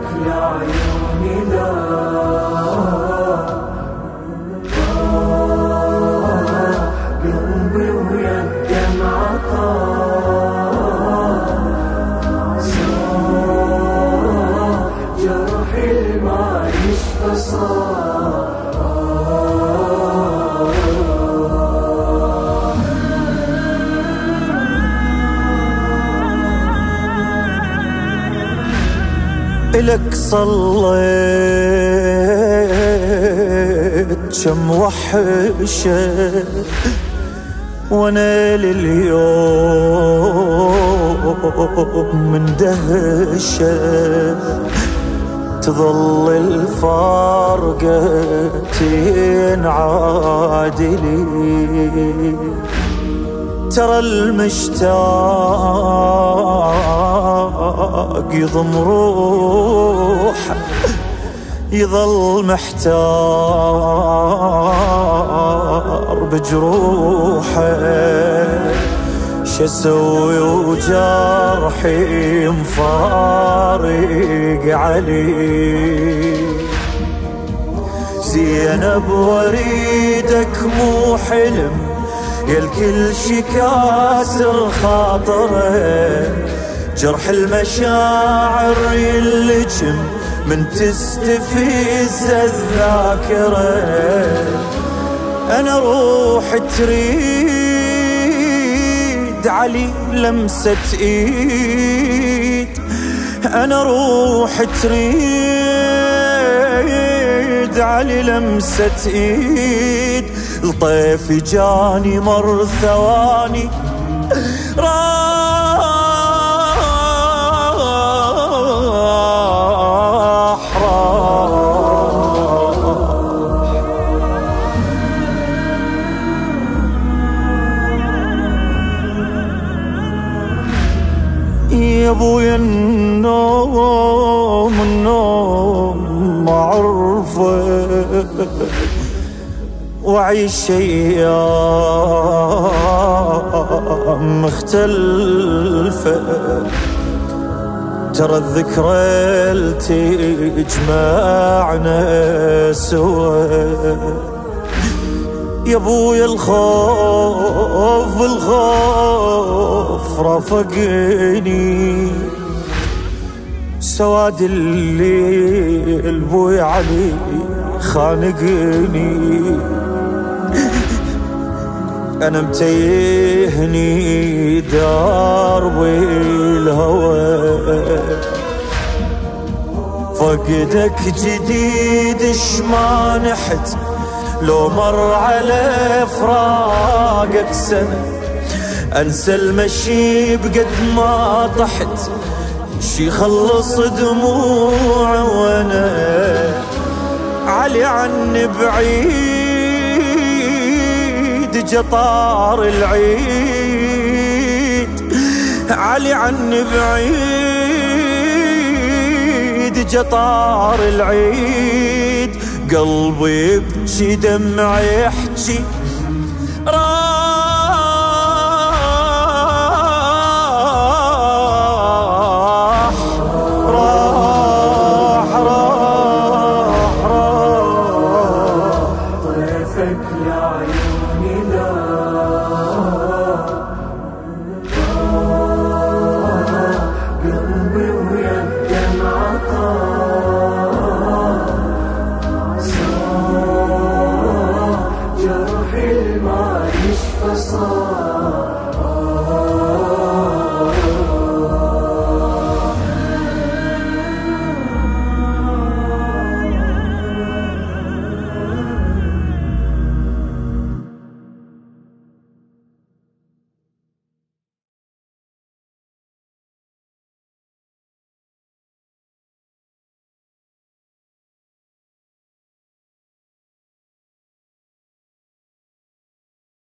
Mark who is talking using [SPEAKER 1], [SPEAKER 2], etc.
[SPEAKER 1] Yeah. لك صليت كم وحشة وأنا لليوم من دهشة تظل الفارقة تنعاد لي ترى المشتاق يضم روحه يظل محتار بجروحه شسوي وجرحي مفارق علي؟ زينب وريدك مو حلم يا الكل كاسر خاطره. جرح المشاعر يلجم من تستفز الذاكرة. أنا روح تريد علي لمسة إيد. أنا روح تريد علي لمسة إيد. الطيف جاني مر ثواني. يا ابويا النوم النوم معرفه وعيش أيام مختلفه ترى الذكرى تجمعنا سوا. يا ابويا الخوف الخوف رافقني. سواد الليل بوي علي خانقني. أنا متيهني دربي الهوى فقدك جديد ما نحت لو مر على فراقك سنة أنسى المشي بقد ما طحت شي خلص دموع وأنا علي عن بعيد جطار العيد. علي عن بعيد جطار العيد. قلبي يبكي دمع يحكي راح